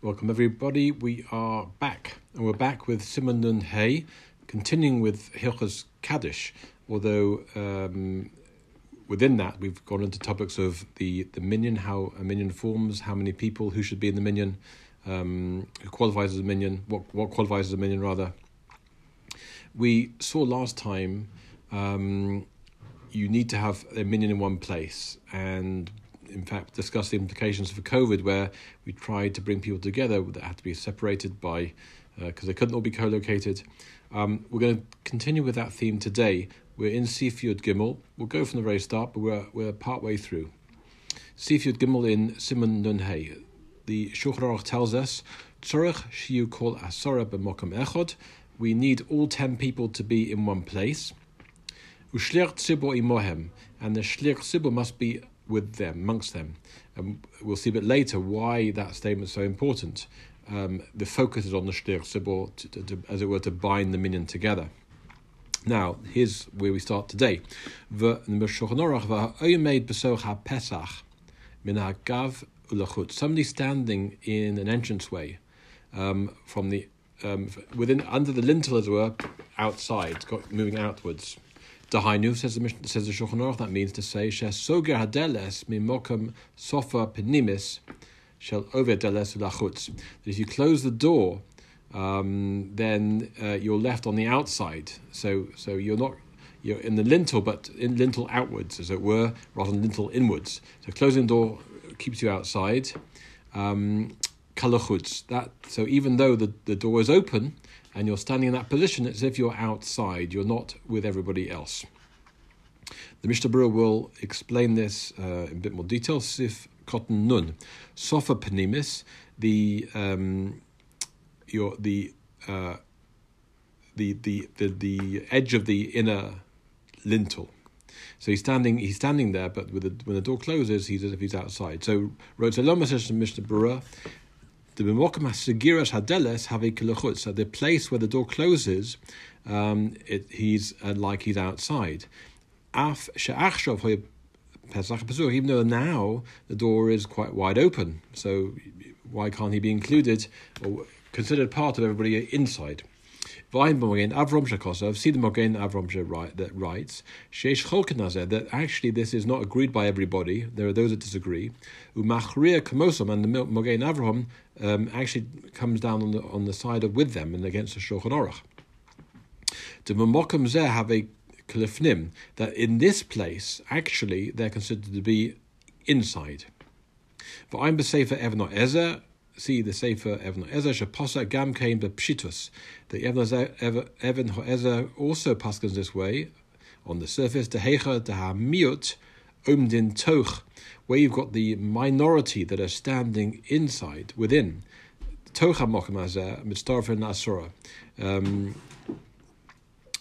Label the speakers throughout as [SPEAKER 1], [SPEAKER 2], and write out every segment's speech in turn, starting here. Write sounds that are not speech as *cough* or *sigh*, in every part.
[SPEAKER 1] Welcome, everybody. We are back, and we're back with Siman Nun Hay, continuing with Hilchas Kaddish, although um, within that we've gone into topics of the, the minyan, how a minyan forms, how many people, who should be in the minyan, um, who qualifies as a minyan, what, what qualifies as a minyan, rather. We saw last time um, you need to have a minyan in one place, and in fact, discuss the implications for COVID, where we tried to bring people together that had to be separated by because uh, they couldn't all be co-located. Um, we're going to continue with that theme today. We're in Sif Gimel. We'll go from the very start, but we're we're part way through. Sif Gimel in Siman Nun Hey. The Shulchan tells us Tzorech Shiu Kol Asora B'Mokom Echod. We need all ten people to be in one place. Ushliach Tzibor Imohem, and the Shliach Tzibor must be with them, amongst them. And we'll see a bit later why that statement is so important. Um, the focus is on the Shtir Sibor, as it were, to bind the minyan together. Now, here's where we start today. Somebody standing in an entranceway um, from the um, within under the lintel, as it were, outside, moving outwards. Dahainu says the says the Shulchan Aruch. That means to say shesoger hadeles sofa penimis deles ulachutz. That if you close the door, um, then uh, you're left on the outside. So so you're not you're in the lintel, but in lintel outwards, as it were, rather than lintel inwards. So closing the door keeps you outside. Um, that so even though the, the door is open, and you're standing in that position as if you're outside, you're not with everybody else. The Mishnah Berurah will explain this uh, in a bit more detail. Sif cotton nun, sofa penimis, the um, your the, uh, the the the the edge of the inner lintel. So he's standing he's standing there, but the, when the door closes, he's as if he's outside. So Rotzaloma says to Mishnah Berurah, the hasigiras hadeles have the place where the door closes, um, it, he's uh, like he's outside. Af even though now the door is quite wide open. So why can't he be included or considered part of everybody inside? Vayin Mogen Avram Shakosov, see the Mogen Avram that writes, Sheish Cholkenazer, that actually this is not agreed by everybody. There are those that disagree. Umachria Kamosom, and the Mogen Avram um, actually comes down on the on the side of with them and against the Shulchan Aruch. The Mamokim Zeh have a klifnim, that in this place, actually, they're considered to be inside. For I'm the Sefer Evno Ezer, see the Sefer Evan Ezer Shaposa Gam the Pshitus. The Evan Ezer also passes this way on the surface. The Hecha the Hamiut Umdin Toch, where you've got the minority that are standing inside within. Toch HaMochim Mitzdarfen Asura. Um,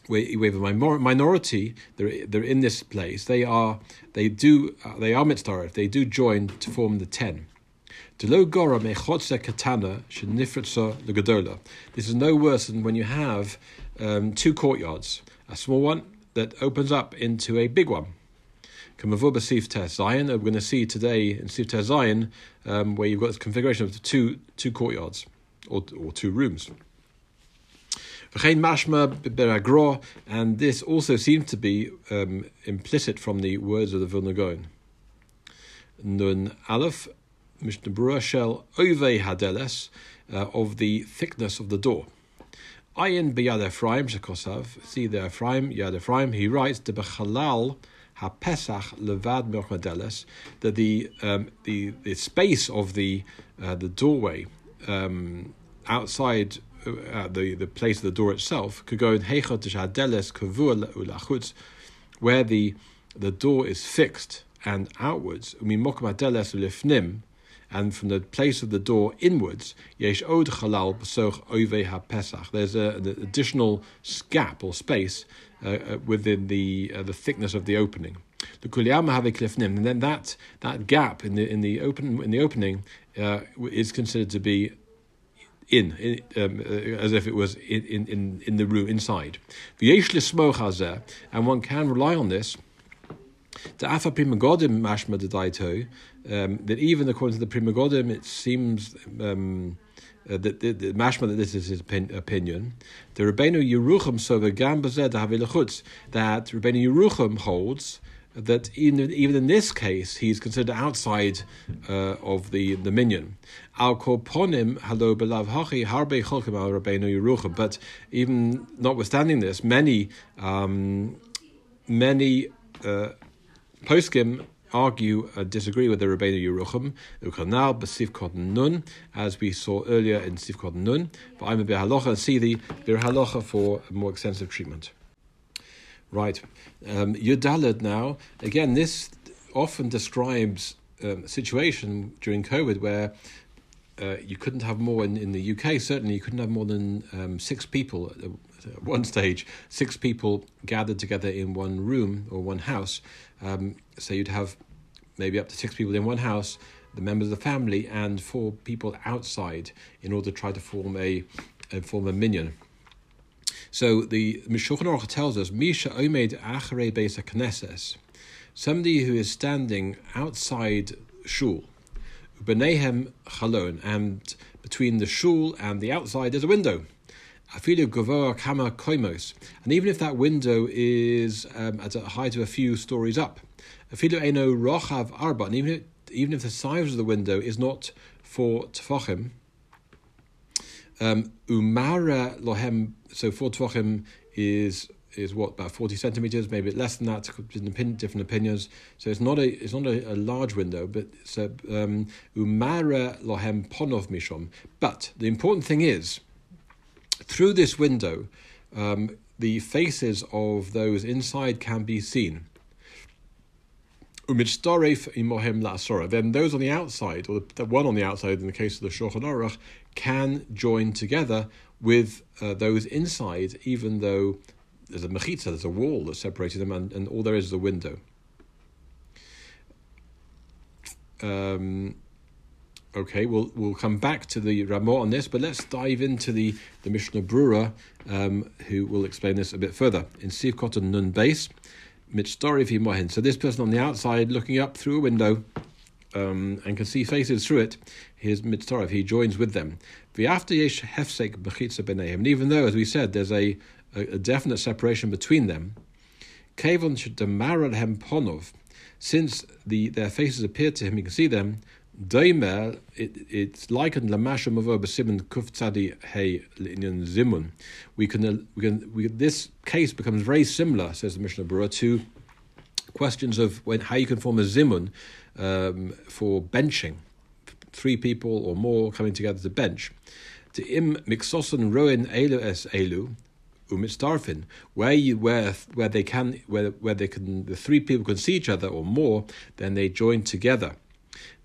[SPEAKER 1] where we have a minority, they're, they're in this place. They are they do uh, they are mitzvah. They do join to form the ten. This is no worse than when you have um, two courtyards, a small one that opens up into a big one. Zion, we're going to see today in Sif Zion, um, where you've got this configuration of two two courtyards or, or two rooms. And this also seems to be um, implicit from the words of the Vilna Gaon. Nun Aleph Mishnah Berurah shel ove hadeles uh, of the thickness of the door. Ayin b'yad Ephraim shekosav. See the Ephraim, Yad Ephraim. He writes the bechalal hapesach levad milchmadeles that the um, the the space of the uh, the doorway um, outside uh, the the place of the door itself could go in heichot hadeles kavur ulachutz, where the the door is fixed and outwards. Umimok madeles lifnim and from the place of the door inwards, yesh od chalal ha-pesach. There's a, an additional gap or space uh, uh, within the uh, the thickness of the opening. The kuliyama have klifnim, and then that that gap in the in the open in the opening uh, is considered to be in, in um, uh, as if it was in, in, in the room inside. And one can rely on this the Afa Pri mashma um, that even according to the Pri Megadim, it seems um, uh, the, the, the mashma that this is his opinion. The Rebbeinu Yerucham so the Gambazed that Rebbeinu Yerucham holds that even, even in this case, he's considered outside uh, of the, the. Al ponim halo belav hachi harbe cholkim al rabbeinu yeruchim. But even notwithstanding this, many um, many uh, poskim argue uh, disagree with the Rabbeinu Yeruchim, Ukanal b'sivkot nun, as we saw earlier in sivkot nun. But I'm a halacha and see the bir halacha for more extensive treatment. Right. Um, Yudalad now, again, this often describes um, a situation during COVID where uh, you couldn't have more in, in the UK, certainly you couldn't have more than um, six people at one stage, six people gathered together in one room or one house. Um, so you'd have maybe up to six people in one house, the members of the family, and four people outside in order to try to form a, a form a minyan. So the Mishulchan Aruch tells us, Misha Omed Achere Beis Knesses, somebody who is standing outside shul, Benehem Chalon, and between the shul and the outside there's a window. Afilu Gavoa Kama Koimos, and even if that window is um, at a height of a few stories up, Afilu Eno Rochav Arba, and even if, even if the size of the window is not for Tfachim, um, umara lohem, so for tvachim is is what about forty centimeters, maybe less than that. Different opinions. So it's not a it's not a, a large window, but so um, umara lohem ponov mishom. But the important thing is, through this window, um, the faces of those inside can be seen. Umidstareif imohem la'asora. Then those on the outside, or the one on the outside in the case of the Shulchan Aruch, can join together with uh, those inside, even though there's a mechitza, there's a wall that's separating them, and, and all there is is a window. Um, okay, we'll we'll come back to the Ramah on this, but let's dive into the, the Mishnah Berurah, um, who will explain this a bit further. In Sivkot and Nun base, Mitzdorev Mohin. So this person on the outside looking up through a window um, and can see faces through it, his mitzvah, he joins with them. And even though, as we said, there's a, a, a definite separation between them, Kavon should Marathemponov, since the their faces appear to him, you can see them. Daimer, it, it's likened lamasham of besimin kuf tzadi hey zimun. We can we can we, this case becomes very similar, says the Mishnah Berurah, to questions of when how you can form a zimun um, for benching, three people or more coming together to bench. To im mixosan roin elu es elu umitzdarfin, where you where where they can where where they can the three people can see each other or more, then they join together.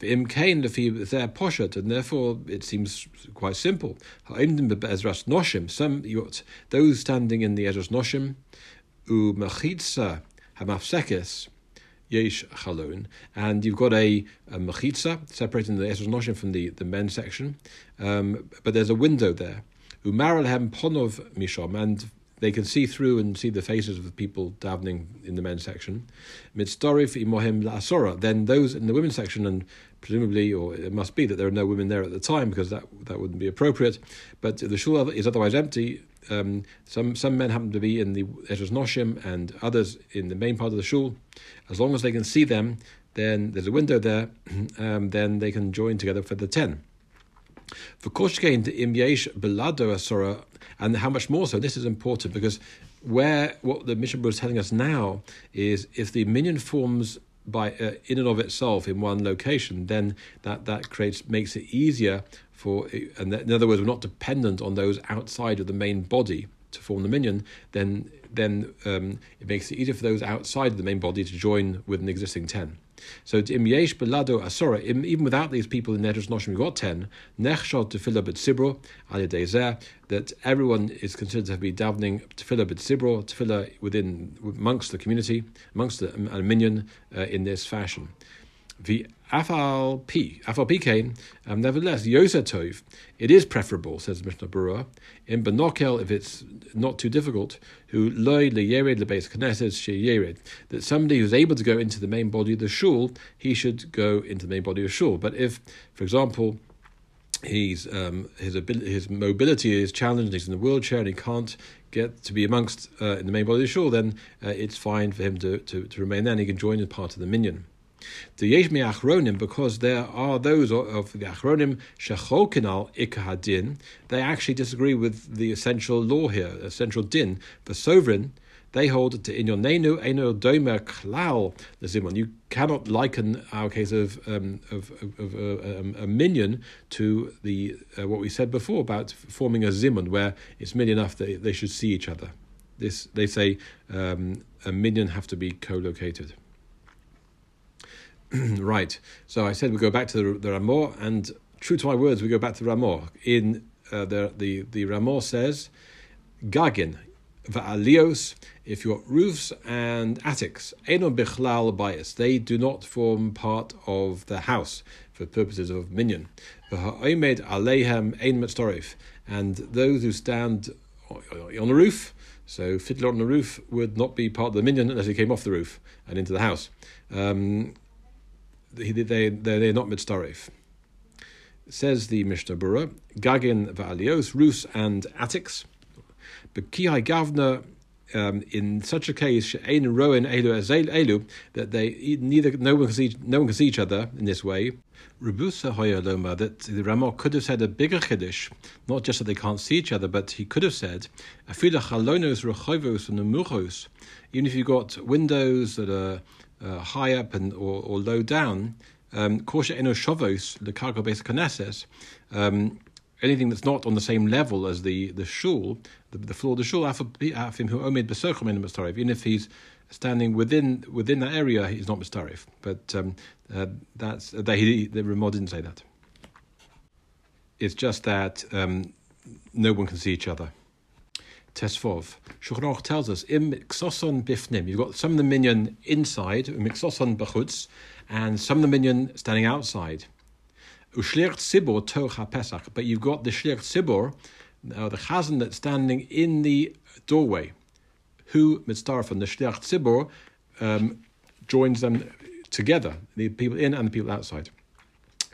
[SPEAKER 1] The im kain lefi their poshet, and therefore it seems quite simple. Ezras noshim, some those standing in the Ezras noshim, u mechitza hamafsekes yesh chalon, and you've got a, a separating the Ezras Noshim from the, the men's section, um, but there's a window there. Umaralhem ponov mishom, and they can see through and see the faces of the people davening in the men's section. Mitzdorif imohim la'asora. Then those in the women's section, and presumably, or it must be that there are no women there at the time because that that wouldn't be appropriate. But the shul is otherwise empty. Um, some some men happen to be in the Ezras Noshim and others in the main part of the shul. As long as they can see them, then there's a window there. *clears throat* Um, then they can join together for the ten. For Koshkein im yesh belado asura, and how much more so? This is important because where what the Mishnah is telling us now is if the minyan forms by uh, in and of itself in one location, then that that creates makes it easier for. And in other words, we're not dependent on those outside of the main body to form the minyan. Then then um, it makes it easier for those outside of the main body to join with an existing ten. So im yesh belado asora, even without these people in Nedros Noshim, we've got ten. Nechshot tefillah bet sibro al that everyone is considered to be davening tefillah bet sibro, tefillah within amongst the community, amongst the um, minyan uh, in this fashion. The afal p, afal p came. Um, nevertheless, yosa tov, it is preferable, says Mishnah Berurah, in benokel if it's not too difficult, who loy leyered lebeis knesses sheyered, that somebody who's able to go into the main body of the shul, he should go into the main body of shul. But if, for example, he's um, his ability, his mobility is challenged. He's in a wheelchair and he can't get to be amongst uh, in the main body of the shul. Then uh, it's fine for him to, to, to remain there. and He can join as part of the minyan. The Yeshmi Achronim, because there are those of the Achronim Shechokinal Ikahadin, they actually disagree with the essential law here, the essential din. The sovereign they hold to in your nenu eno domer klal the zimon. You cannot liken our case of um, of, of, of uh, um, a minyan to the uh, what we said before about forming a zimon, where it's minyan enough that they should see each other. This they say um, a minyan have to be co-located. *clears throat* right. So I said we go back to the, the Ramah, and true to my words, we go back to Ramah. In uh, the the the Ramah says, Gagin va'alios. If your roofs and attics, eno bichlal bias, they do not form part of the house for purposes of minyan. V'ha'omed alehem ein mitzorif, and those who stand on the roof. So fiddler on the roof would not be part of the minyan unless he came off the roof and into the house. Um, they, they, they're not mitzaref. Says the Mishnah Berurah, Gagin va'alios, roofs and attics. But kihai gavna, um, in such a case, ein roen elu elu, that they neither no one can see no one can see each other in this way. Rebusa hoyaloma that the Ramah could have said a bigger chiddush, not just that they can't see each other, but he could have said afila chalonos rechovos and muchos. Even if you've got windows that are uh, high up and or, or low down, Korsha eno shovos the cargo base knesses, anything that's not on the same level as the the shul, the, the floor of the shul, even if he's standing within within that area, he's not mistarif. But um, uh, that's they, the Ramah didn't say that. It's just that um, no one can see each other. Tesvov. Shulchan tells us im miksoson bifnim. You've got some of the minyan inside, miksoson bachutz, and some of the minyan standing outside. Ushliach tzibor toch pesach. But you've got the shliach tzibor, uh, the chazan that's standing in the doorway. Who mitzdarf and the shliach tzibor um, joins them together, the people in and the people outside.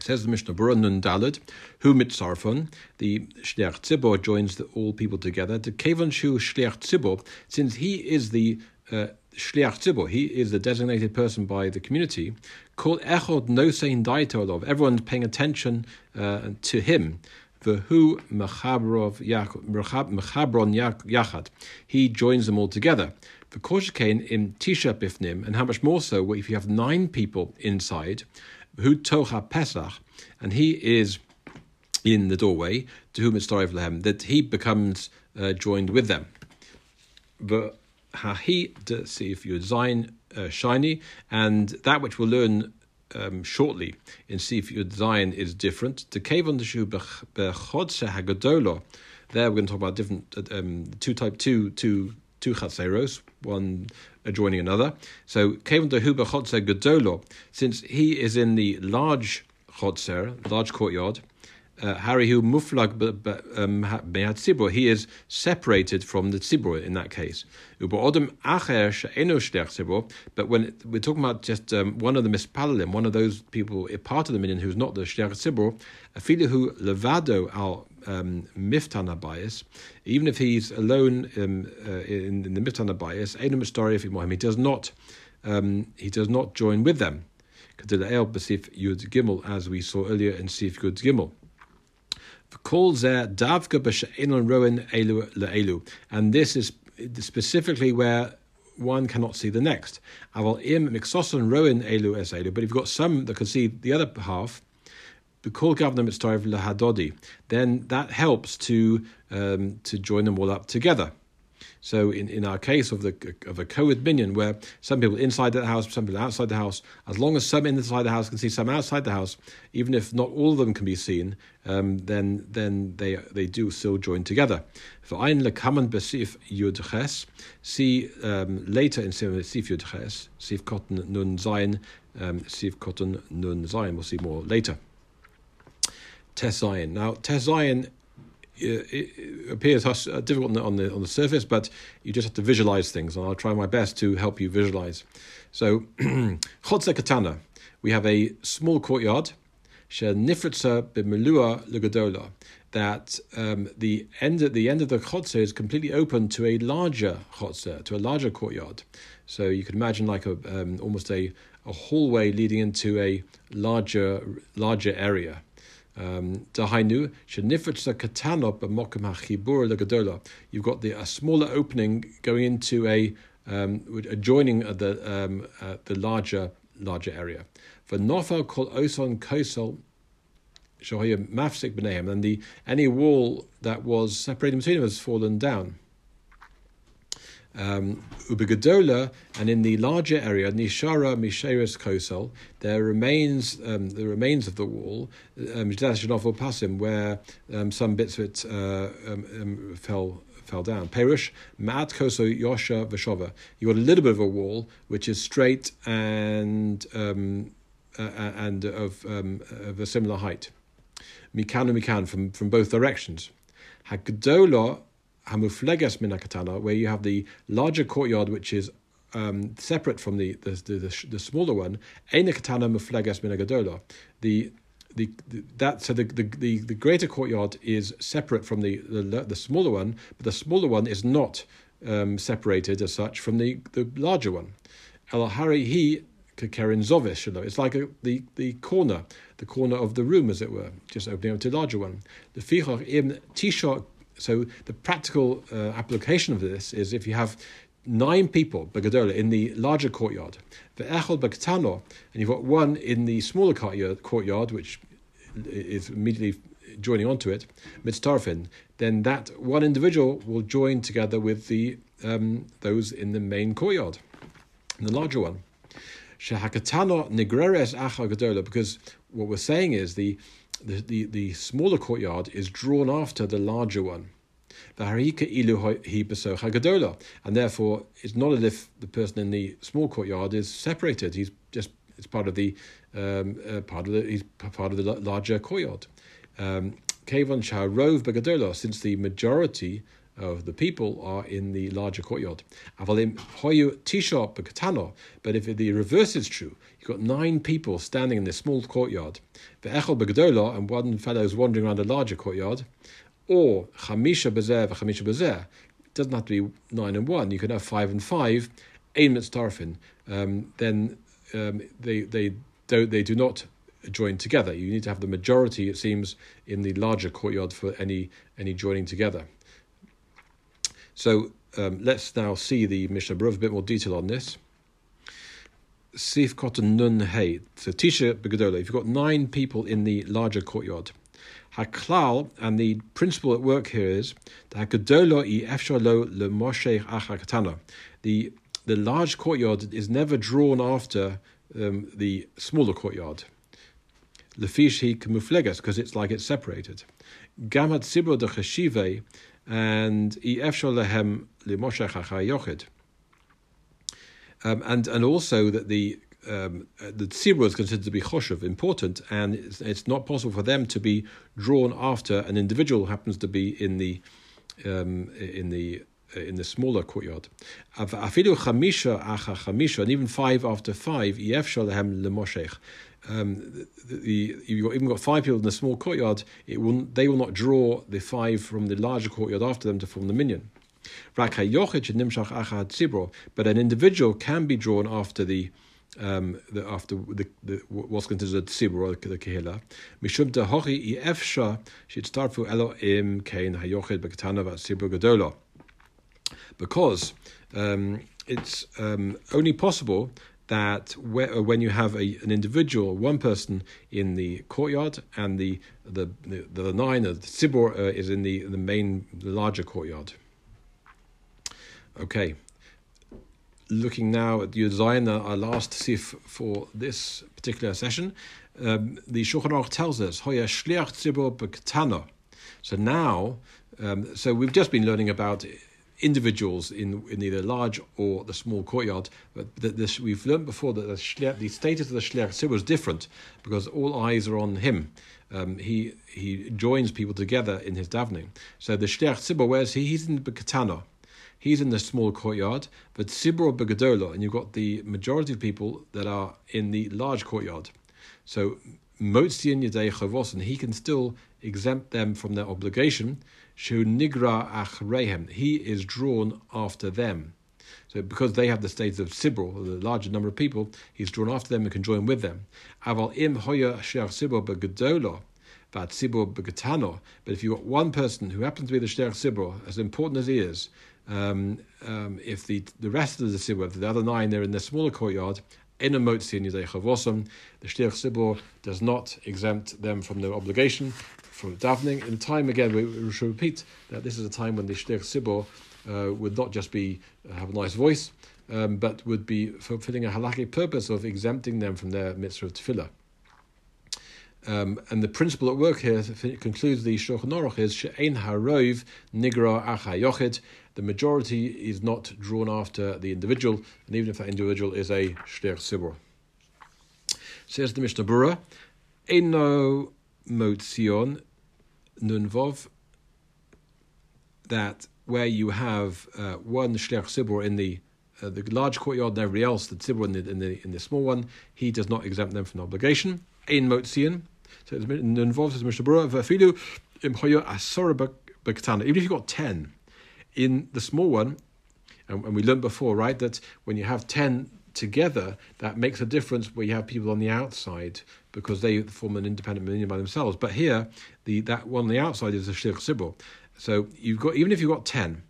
[SPEAKER 1] Says the Mishnah Berurah Nun Dalad, who mitzarfon, the Shliach Tzibor joins the, all people together. To Kevon Shu Shliach Tzibor, since he is the uh, Shliach Tzibor, he is the designated person by the community, called Echod Nosein Daitolov, everyone's paying attention uh, to him. V'hu Mechabron Yachad. He joins them all together. For Koshikain in Tisha Bifnim, and how much more so if you have nine people inside, who tocha Pesach, and he is in the doorway to whom it's of lehem, that he becomes uh, joined with them. The hahi if you design shiny, and that which we'll learn um, shortly in see if your design is different. To cave the shoe bechodse hagadolo. There we're going to talk about different um, two type two two two chatzeros, one adjoining another. So Kevin Dehuba Chotzer Gedolo, since he is in the large Chotzer, large courtyard, uh, Harihu Muflag Behat Tzibur, he is separated from the Tzibur in that case. But when we're talking about just um, one of the mispalalim, one of those people, part of the minyan who's not the Shliach Tzibur, Afilahu Levado al um, Miftana bias, even if he's alone um, uh, in, in, the Miftana bias, he does not um, he does not join with them. Yud Gimel, as we saw earlier in Sif Yud Gimel. And this is specifically where one cannot see the next. But if you've got some that can see the other half, then that helps to um, to join them all up together. So in, in our case of the of a co-ed minyan, where some people inside the house, some people outside the house, as long as some inside the house can see some outside the house, even if not all of them can be seen, um, then then they they do still join together. For ein lekaman besif yudches, see um, later in sif yudches, sif cotton nun zayin, um, sif cotton nun zayin. We'll see more later. Tes Now, Tes it appears uh, difficult on the on the surface, but you just have to visualize things, and I'll try my best to help you visualize. So, *clears throat* Chodze Katana, we have a small courtyard. shenifritza b'melua legadola that um, the end at the end of the chotzer is completely open to a larger chotzer, to a larger courtyard. So you could imagine like a um, almost a, a hallway leading into a larger larger area. Um. You've got the a smaller opening going into a um, adjoining the um, uh, the larger larger area. For nofal kol oson Kosol kosel mafsik b'nehem, and the any wall that was separating between them has fallen down. Um, Ubigadola, and in the larger area, Nishara Misheres Kosel, there remains um, the remains of the wall, um, Pasim, where um, some bits of it uh, um, um, fell fell down. Perush, Ma'at Koso Yosha Veshova. You got a little bit of a wall which is straight and uh, uh and of of a similar height. Mikan and Mikan from from both directions. Hagdola Hamufleges Minakatana, where you have the larger courtyard which is um, separate from the the, the, the smaller one. Einakatana Mufleges Minagadola. The the, that so the, the, the, the, greater courtyard is separate from the, the, the smaller one, but the smaller one is not um, separated as such from the, the larger one. Elahari he Karen Zovish, it's like a, the, the corner, the corner of the room, as it were, just opening up to a larger one. The Fichach im Tisha. So the practical uh, application of this is if you have nine people, Bagadola, in the larger courtyard, the Echol and you've got one in the smaller courtyard, which is immediately joining onto it, mitztarfin, then that one individual will join together with the um, those in the main courtyard, the larger one. Shehakatano negreres acha because what we're saying is the, the, the, the smaller courtyard is drawn after the larger one. And therefore, it's not as if the person in the small courtyard is separated. He's just it's part of the um, uh, part of the he's part of the larger courtyard. Um, since the majority of the people are in the larger courtyard. Hoyu but if the reverse is true, you've got nine people standing in this small courtyard. The Echel Begadola, and one fellow is wandering around a larger courtyard, or Chamisha Bezer Chamisha Bezer. doesn't have to be nine and one. You can have five and five. Ein Mitztarfin. Um, then um, they they don't they do not join together. You need to have the majority, it seems, in the larger courtyard for any any joining together. So um, let's now see the Mishnah Berurah a bit more detail on this. Sif Cotton Nun Hey. So Tisha Begadola, if you've got nine people in the larger courtyard, Haklal, and the principle at work here is the Hakadola i Efshalo le Achakatana. The the large courtyard is never drawn after um, the smaller courtyard. Lefish he because it's like it's separated. Gamat sibro de and. Um, and and also that the um, the tzibur is considered to be choshev, important, and it's, it's, not possible for them to be drawn after an individual who happens to be in the um, in the in the smaller courtyard. Chamisha chamisha, and even five after five, lehem lemoshech. Um, the, you've even got five people in the small courtyard. It will they will not draw the five from the larger courtyard after them to form the minyan. But an individual can be drawn after the um, the, after the, the, what's considered tzibur or the kehila. Mishum kein hayochid gadola because um, it's um, only possible that uh, when you have a, an individual, one person in the courtyard, and the the the, the nine, the sibor uh, is in the the main the larger courtyard. Okay. Looking now at the Zion, our last sif for this particular session, um, the Shulchan Aruch tells us Hoya shliach tzibor b'ktana. So now, um, so we've just been learning about individuals in in either large or the small courtyard. But this, we've learned before that the, shliach, the status of the shliach was different because all eyes are on him. Um, he he joins people together in his davening. So the shliach tzibur, whereas he, he's in the katana, he's in the small courtyard, but tzibur begadola, and you've got the majority of people that are in the large courtyard. So Motzian Yedei Chavos, and he can still exempt them from their obligation. Shu Nigra Achrehem, he is drawn after them. So because they have the status of Sibor, the larger number of people, he's drawn after them and can join with them. Aval im hoya sher Sibor begedola, vat Sibor begetano. But if you've got one person who happens to be the Sher Sibor, as important as he is, um, um, if the the rest of the Sibor, the other nine, they're in the smaller courtyard, in a motzi the Shliach Sibor does not exempt them from their obligation for davening. In time again, we, we should repeat that this is a time when the Shliach Sibor uh, would not just be uh, have a nice voice, um, but would be fulfilling a halakhic purpose of exempting them from their mitzvah of tefillah. Um, and the principle at work here concludes the Shulchan Aruch is she'ein harov nigra achayochid. The majority is not drawn after the individual, and even if that individual is a shter sibur. Says the Mishnah Berurah, Eno motzion nunvov, that where you have uh, one shter sibur in the uh, the large courtyard and everybody else, the tzibur in the, in the in the small one, he does not exempt them from obligation. In motzion, so it involves as Mishnah Berurah v'afilu im hoya asora b'katana. Even if you've got ten in the small one, and, and we learned before, right, that when you have ten together, that makes a difference where you have people on the outside because they form an independent minyan by themselves. But here, the that one on the outside is a shir sibur. So you've got even if you've got ten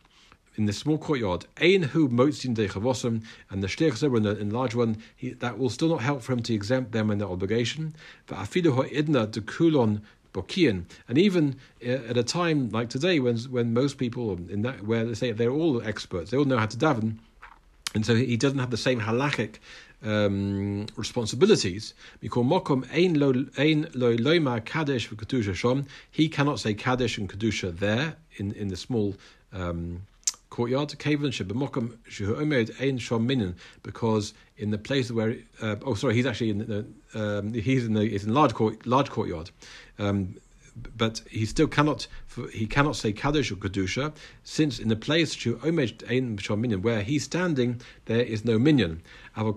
[SPEAKER 1] in the small courtyard, ein hu motzin de chavosim, and the shtir in the in large one, he, that will still not help for him to exempt them in their obligation. Va'afidu ha'idna de kulon bokian, and even uh, at a time like today, when when most people in that where they say they're all experts, they all know how to daven, and so he doesn't have the same halachic um, responsibilities. He cannot say kaddish and kedusha there in in the small. Um, courtyard. Because in the place where uh, oh sorry he's actually in the um, he's in the he's in large court large courtyard. Um, but he still cannot he cannot say kaddish or kedusha since in the place where he's standing there is no minyan. But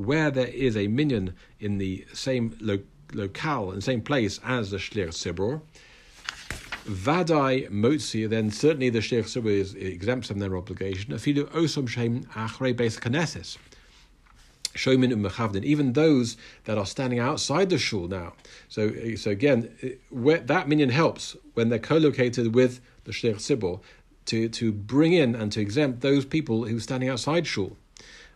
[SPEAKER 1] where there is a minyan in the same lo- locale and same place as the shliach sibor, Vadai Motzi, then certainly the Sheikh Subah is exempt from their obligation. Afilu Osom Shem Achrei Beis. Shomin and even those that are standing outside the shul now. So, so again, where, that minyan helps when they're co-located with the Sheikh Sibor to, to bring in and to exempt those people who are standing outside shul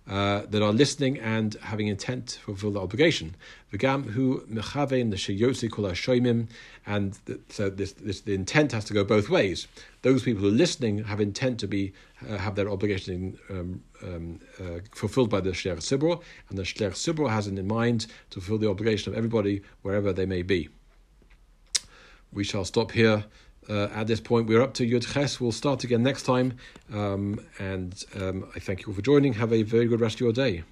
[SPEAKER 1] uh, that are listening and having intent to fulfill the obligation. V'gam hu mechavein the sheyotzi kol shoymim, and so this, this the intent has to go both ways. Those people who are listening have intent to be uh, have their obligation um, um, uh, fulfilled by the shler sibor, and the shler sibor has in mind to fulfill the obligation of everybody wherever they may be. We shall stop here. Uh, at this point, we're up to Yud Ches. We'll start again next time. Um, and um, I thank you all for joining. Have a very good rest of your day.